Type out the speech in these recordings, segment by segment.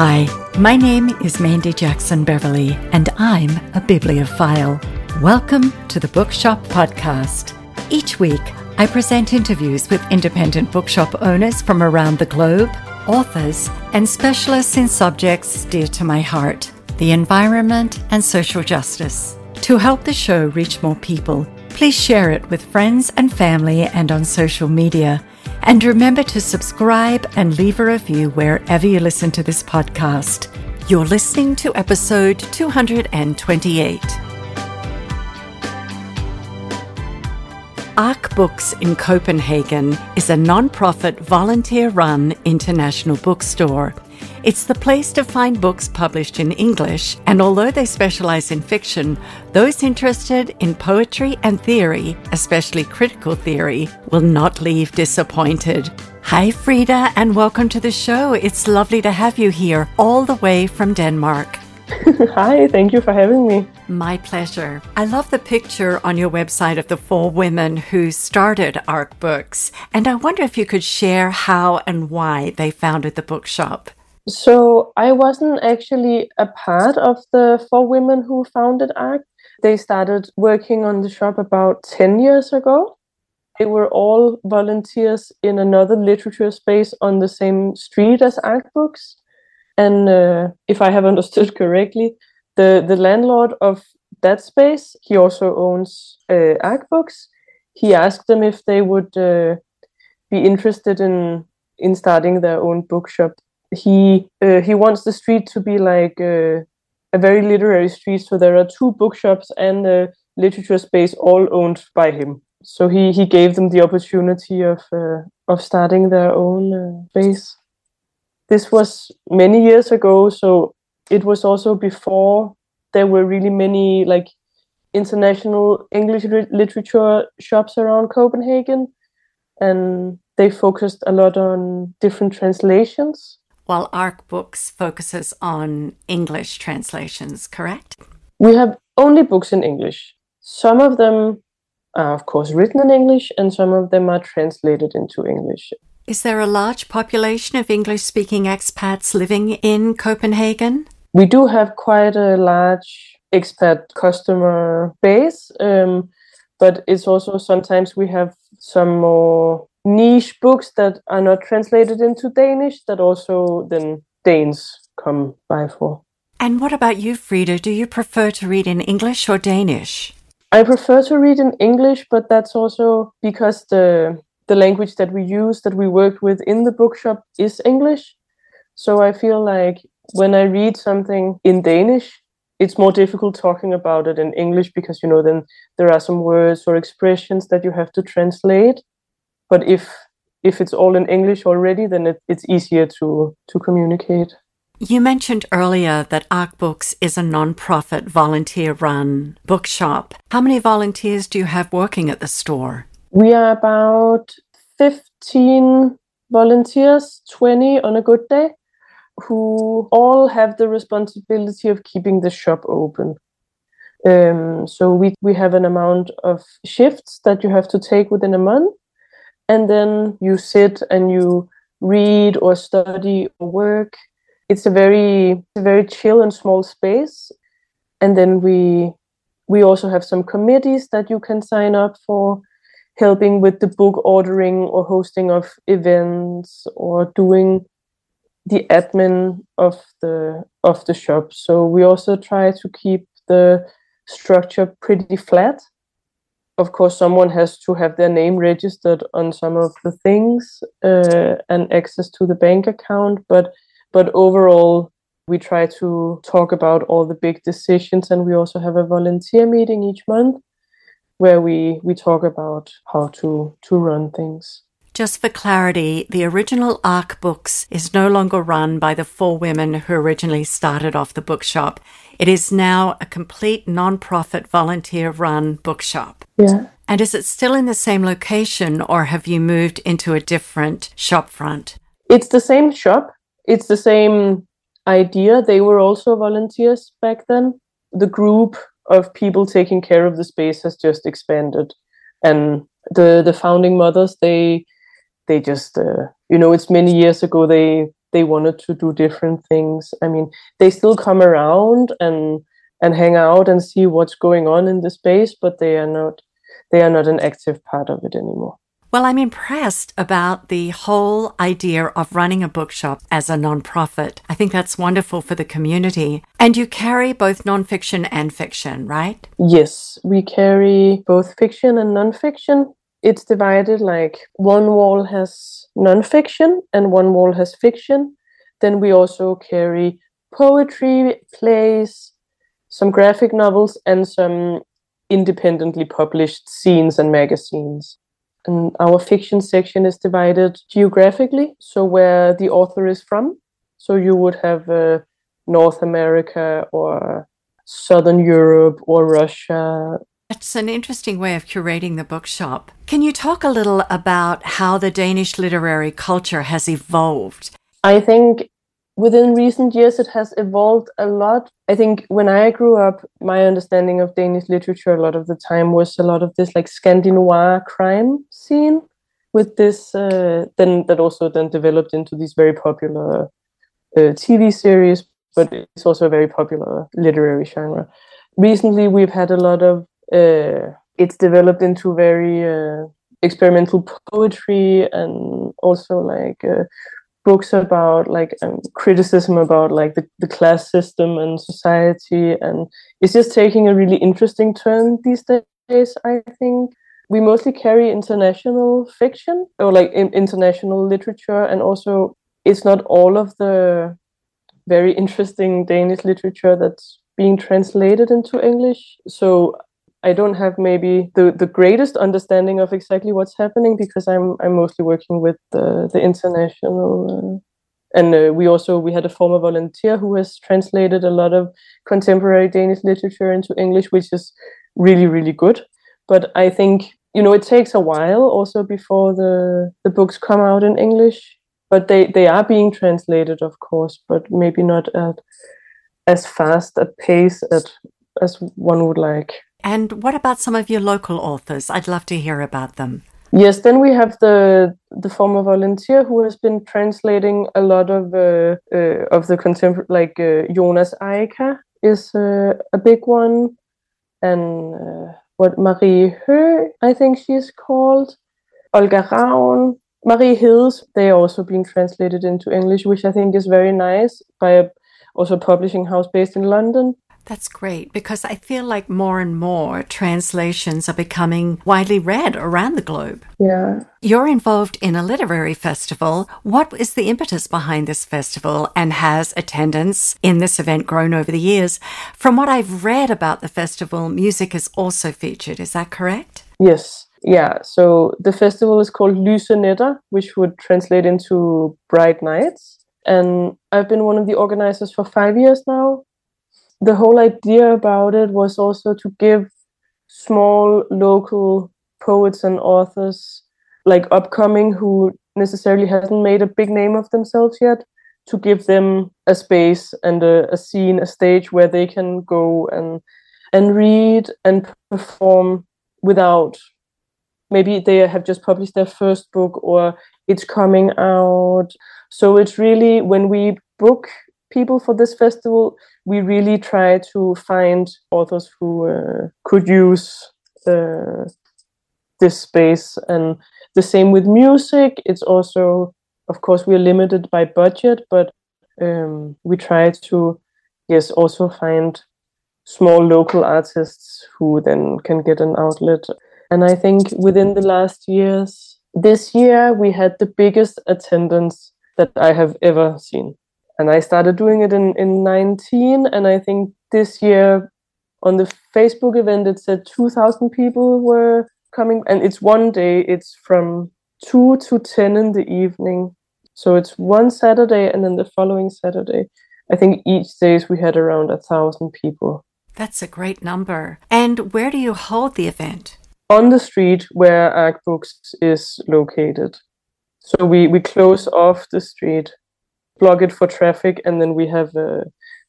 Hi, my name is Mandy Jackson Beverly, and I'm a bibliophile. Welcome to the Bookshop Podcast. Each week, I present interviews with independent bookshop owners from around the globe, authors, and specialists in subjects dear to my heart the environment and social justice. To help the show reach more people, please share it with friends and family and on social media. And remember to subscribe and leave a review wherever you listen to this podcast. You're listening to episode 228. Ark Books in Copenhagen is a non-profit volunteer-run international bookstore. It's the place to find books published in English, and although they specialize in fiction, those interested in poetry and theory, especially critical theory, will not leave disappointed. Hi, Frida, and welcome to the show. It's lovely to have you here, all the way from Denmark. Hi, thank you for having me. My pleasure. I love the picture on your website of the four women who started Ark Books, and I wonder if you could share how and why they founded the bookshop. So I wasn't actually a part of the four women who founded Ark. They started working on the shop about 10 years ago. They were all volunteers in another literature space on the same street as Ark Books. And uh, if I have understood correctly, the, the landlord of that space, he also owns uh, Ark Books. He asked them if they would uh, be interested in in starting their own bookshop he uh, he wants the street to be like uh, a very literary street. So there are two bookshops and a literature space all owned by him. So he he gave them the opportunity of uh, of starting their own uh, space. This was many years ago, so it was also before there were really many like international English literature shops around Copenhagen, and they focused a lot on different translations while Ark Books focuses on English translations, correct? We have only books in English. Some of them are, of course, written in English, and some of them are translated into English. Is there a large population of English speaking expats living in Copenhagen? We do have quite a large expat customer base, um, but it's also sometimes we have some more niche books that are not translated into Danish that also then Danes come by for. And what about you, Frida? Do you prefer to read in English or Danish? I prefer to read in English, but that's also because the the language that we use that we work with in the bookshop is English. So I feel like when I read something in Danish, it's more difficult talking about it in English because you know then there are some words or expressions that you have to translate but if if it's all in English already, then it, it's easier to to communicate. You mentioned earlier that Ark Books is a non-profit volunteer-run bookshop. How many volunteers do you have working at the store? We are about 15 volunteers, 20 on a good day, who all have the responsibility of keeping the shop open. Um, so we, we have an amount of shifts that you have to take within a month and then you sit and you read or study or work. It's a very very chill and small space. And then we we also have some committees that you can sign up for helping with the book ordering or hosting of events or doing the admin of the of the shop. So we also try to keep the structure pretty flat of course, someone has to have their name registered on some of the things uh, and access to the bank account. But but overall, we try to talk about all the big decisions, and we also have a volunteer meeting each month where we we talk about how to to run things. Just for clarity, the original Ark Books is no longer run by the four women who originally started off the bookshop. It is now a complete non-profit volunteer run bookshop. Yeah. And is it still in the same location or have you moved into a different shop front? It's the same shop. It's the same idea. They were also volunteers back then. The group of people taking care of the space has just expanded. And the the founding mothers, they they just uh, you know it's many years ago they they wanted to do different things. I mean, they still come around and and hang out and see what's going on in the space, but they are not they are not an active part of it anymore. Well, I'm impressed about the whole idea of running a bookshop as a nonprofit. I think that's wonderful for the community. And you carry both nonfiction and fiction, right? Yes, we carry both fiction and nonfiction. It's divided like one wall has nonfiction and one wall has fiction. Then we also carry poetry, plays, some graphic novels, and some independently published zines and magazines. And our fiction section is divided geographically, so where the author is from. So you would have uh, North America or Southern Europe or Russia. That's an interesting way of curating the bookshop. Can you talk a little about how the Danish literary culture has evolved? I think within recent years it has evolved a lot i think when i grew up my understanding of danish literature a lot of the time was a lot of this like scandinoir crime scene with this uh, then that also then developed into these very popular uh, tv series but it's also a very popular literary genre recently we've had a lot of uh, it's developed into very uh, experimental poetry and also like uh, books about like um, criticism about like the, the class system and society. And it's just taking a really interesting turn these days i think. We mostly carry international fiction or like in, international literature. And also it's not all of the very interesting danish literature that's being translated into english. So I don't have maybe the, the greatest understanding of exactly what's happening because I'm I'm mostly working with the the international uh, and uh, we also we had a former volunteer who has translated a lot of contemporary Danish literature into English, which is really really good. But I think you know it takes a while also before the the books come out in English. But they they are being translated, of course, but maybe not at as fast a pace at, as one would like. And what about some of your local authors? I'd love to hear about them. Yes, then we have the the former volunteer who has been translating a lot of uh, uh, of the contemporary, like uh, Jonas Eika is uh, a big one, and uh, what Marie Hø, I think she's called, Olga Ravn, Marie Hills. They are also being translated into English, which I think is very nice by a also publishing house based in London. That's great because I feel like more and more translations are becoming widely read around the globe. Yeah. You're involved in a literary festival. What is the impetus behind this festival and has attendance in this event grown over the years? From what I've read about the festival, music is also featured. Is that correct? Yes. Yeah, so the festival is called Lyse which would translate into Bright Nights. And I've been one of the organizers for five years now the whole idea about it was also to give small local poets and authors like upcoming who necessarily hasn't made a big name of themselves yet to give them a space and a, a scene a stage where they can go and and read and perform without. Maybe they have just published their first book or it's coming out. So it's really when we book people for this festival, we really try to find authors who uh, could use uh, this space. And the same with music. It's also, of course, we're limited by budget, but um, we try to, yes, also find small local artists who then can get an outlet. And I think within the last years, this year we had the biggest attendance that I have ever seen and I started doing it in, in 19. And I think this year on the Facebook event, it said 2,000 people were coming. And it's one day, it's from 2 to 10 in the evening. So it's one Saturday and then the following Saturday. I think each days we had around a thousand people. That's a great number. And where do you hold the event? On the street where Books is located. So we, we close off the street block it for traffic, and then we have a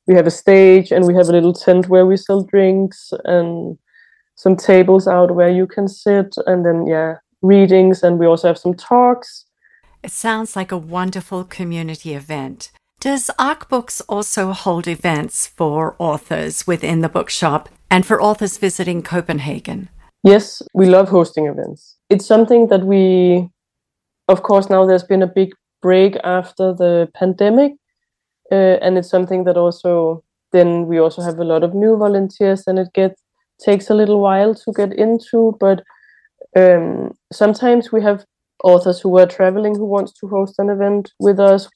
we have a stage and we have a little tent where we sell drinks and some tables out where you can sit, and then yeah, readings, and we also have some talks. It sounds like a wonderful community event. Does Ark Books also hold events for authors within the bookshop and for authors visiting Copenhagen? Yes, we love hosting events. It's something that we, of course, now there's been a big break after the pandemic, uh, and it's something that also then we also have a lot of new volunteers, and it gets takes a little while to get into. But um, sometimes we have authors who are traveling who wants to host an event with us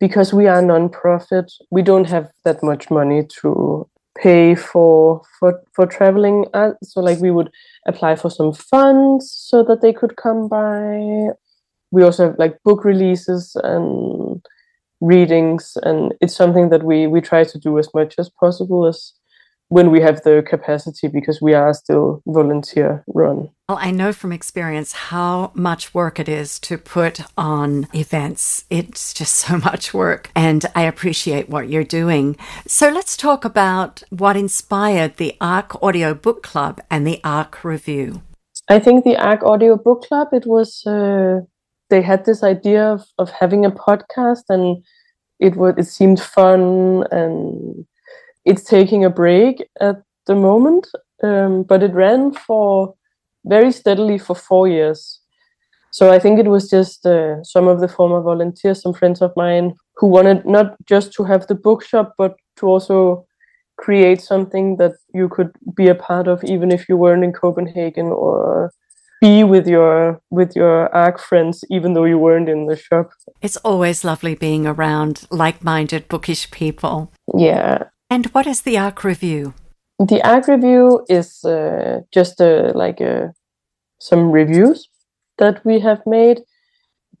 because we are non-profit we don't have that much money to pay for for for traveling uh, so like we would apply for some funds so that they could come by we also have like book releases and readings and it's something that we we try to do as much as possible as when we have the capacity because we are still volunteer run. Well, I know from experience how much work it is to put on events. It's just so much work, and I appreciate what you're doing. So let's talk about what inspired the Ark Audio Book Club and the Ark Review. I think the Ark Audio Book Club, it was, uh, they had this idea of, of having a podcast and it would, it seemed fun and it's taking a break at the moment, um, but it ran for very steadily for four years. So I think it was just uh, some of the former volunteers, some friends of mine, who wanted not just to have the bookshop, but to also create something that you could be a part of, even if you weren't in Copenhagen, or be with your with your Ark friends, even though you weren't in the shop. It's always lovely being around like-minded bookish people. Yeah, and what is the Ark review? The Ark review is uh, just uh, like uh, some reviews that we have made.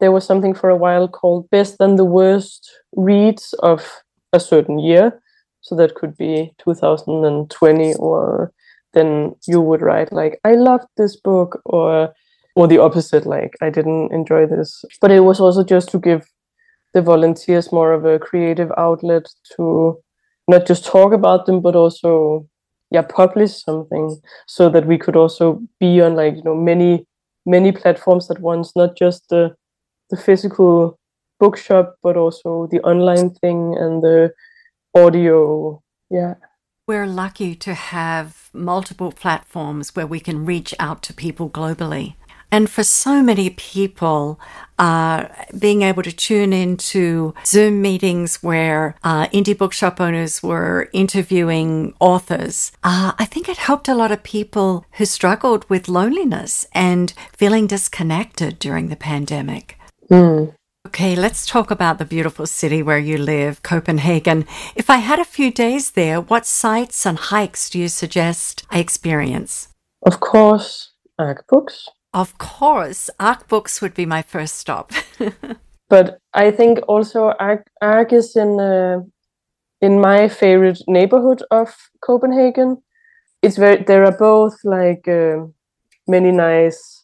There was something for a while called Best and the Worst Reads of a certain year. So that could be 2020, or then you would write. Like, I loved this book, or or the opposite, like I didn't enjoy this. But it was also just to give the volunteers more of a creative outlet to not just talk about them but also yeah publish something so that we could also be on like you know many many platforms at once not just the the physical bookshop but also the online thing and the audio. Yeah we're lucky to have multiple platforms where we can reach out to people globally and for so many people, uh, being able to tune into Zoom meetings where uh, indie bookshop owners were interviewing authors, uh, I think it helped a lot of people who struggled with loneliness and feeling disconnected during the pandemic. Mm. Okay, let's talk about the beautiful city where you live, Copenhagen. If I had a few days there, what sights and hikes do you suggest I experience? Of course, Ark books of course, Ark Books would be my first stop. but I think also Ark, Ark is in uh, in my favorite neighborhood of Copenhagen. It's very there are both like uh, many nice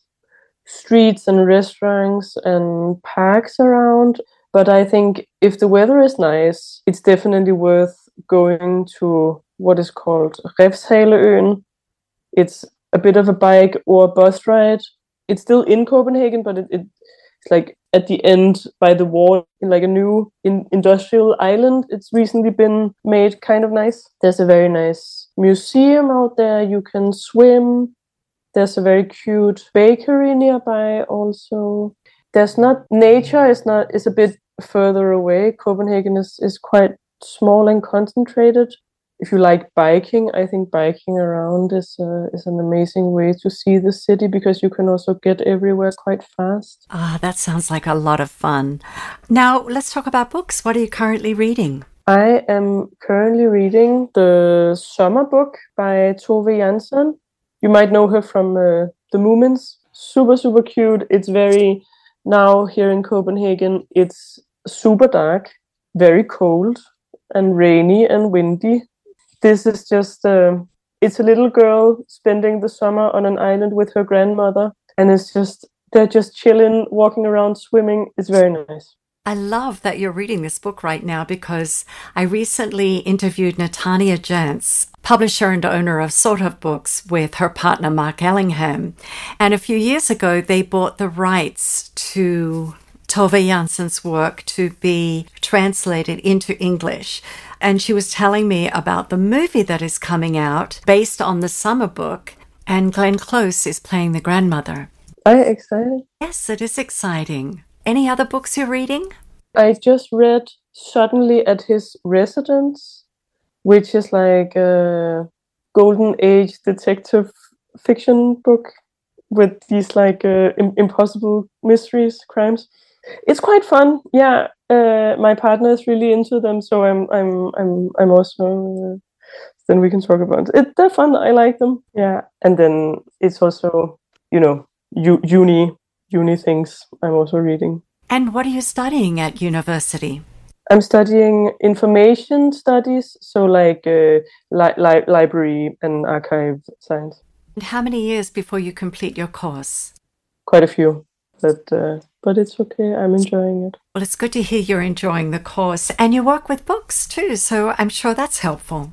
streets and restaurants and parks around. But I think if the weather is nice, it's definitely worth going to what is called Refshaleøen. It's a bit of a bike or bus ride it's still in Copenhagen, but it, it, it's like at the end by the wall in like a new in, industrial island. It's recently been made kind of nice. There's a very nice museum out there. You can swim. There's a very cute bakery nearby also. There's not nature is not is a bit further away. Copenhagen is, is quite small and concentrated if you like biking, I think biking around is a, is an amazing way to see the city because you can also get everywhere quite fast. Ah, that sounds like a lot of fun. Now, let's talk about books. What are you currently reading? I am currently reading the Summer book by Tove Jansson. You might know her from uh, The Moomins. Super, super cute. It's very, now here in Copenhagen, it's super dark, very cold, and rainy and windy this is just uh, it's a little girl spending the summer on an island with her grandmother and it's just they're just chilling walking around swimming it's very nice I love that you're reading this book right now because I recently interviewed Natania Jansz, publisher and owner of Sort of Books, with her partner Mark Ellingham. And a few years ago, they bought the rights to Tove Jansson's work to be translated into English. And she was telling me about the movie that is coming out based on the summer book. And Glenn Close is playing the grandmother. Are you excited? Yes, it is exciting. Any other books you're reading? I just read Suddenly at His Residence, which is like a golden age detective fiction book with these like uh, Im- impossible mysteries, crimes. It's quite fun. Yeah, uh, my partner is really into them, so I'm I'm I'm I'm also. Uh, then we can talk about it. They're fun. I like them. Yeah, and then it's also you know u- uni uni things. I'm also reading. And what are you studying at university? I'm studying information studies, so like uh, li- li- library and archive science. And how many years before you complete your course? Quite a few, but uh, but it's okay. I'm enjoying it. Well, it's good to hear you're enjoying the course, and you work with books too, so I'm sure that's helpful.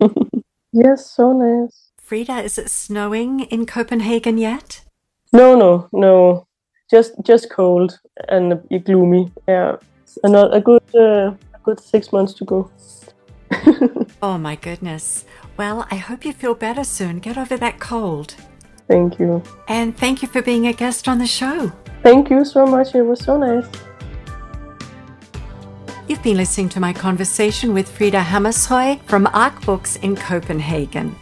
yes, so nice. Frida, is it snowing in Copenhagen yet? No, no, no. Just just cold and gloomy. Yeah, another a good uh, a good six months to go. oh my goodness. Well, I hope you feel better soon. Get over that cold. Thank you. And thank you for being a guest on the show. Thank you so much. It was so nice. You've been listening to my conversation with Frida Hammershøy from Ark Books in Copenhagen.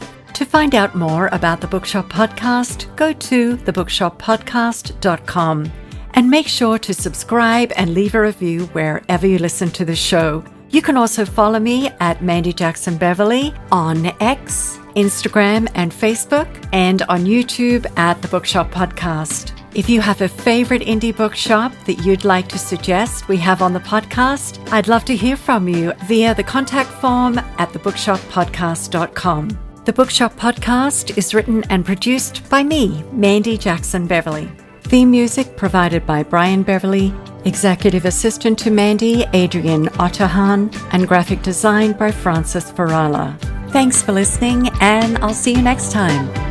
Find out more about the Bookshop Podcast, go to thebookshoppodcast.com and make sure to subscribe and leave a review wherever you listen to the show. You can also follow me at Mandy Jackson Beverly on X, Instagram, and Facebook, and on YouTube at the Bookshop Podcast. If you have a favorite indie bookshop that you'd like to suggest we have on the podcast, I'd love to hear from you via the contact form at thebookshoppodcast.com. The Bookshop Podcast is written and produced by me, Mandy Jackson Beverly. Theme music provided by Brian Beverly, executive assistant to Mandy, Adrian Otterhan, and graphic design by Francis Farala. Thanks for listening, and I'll see you next time.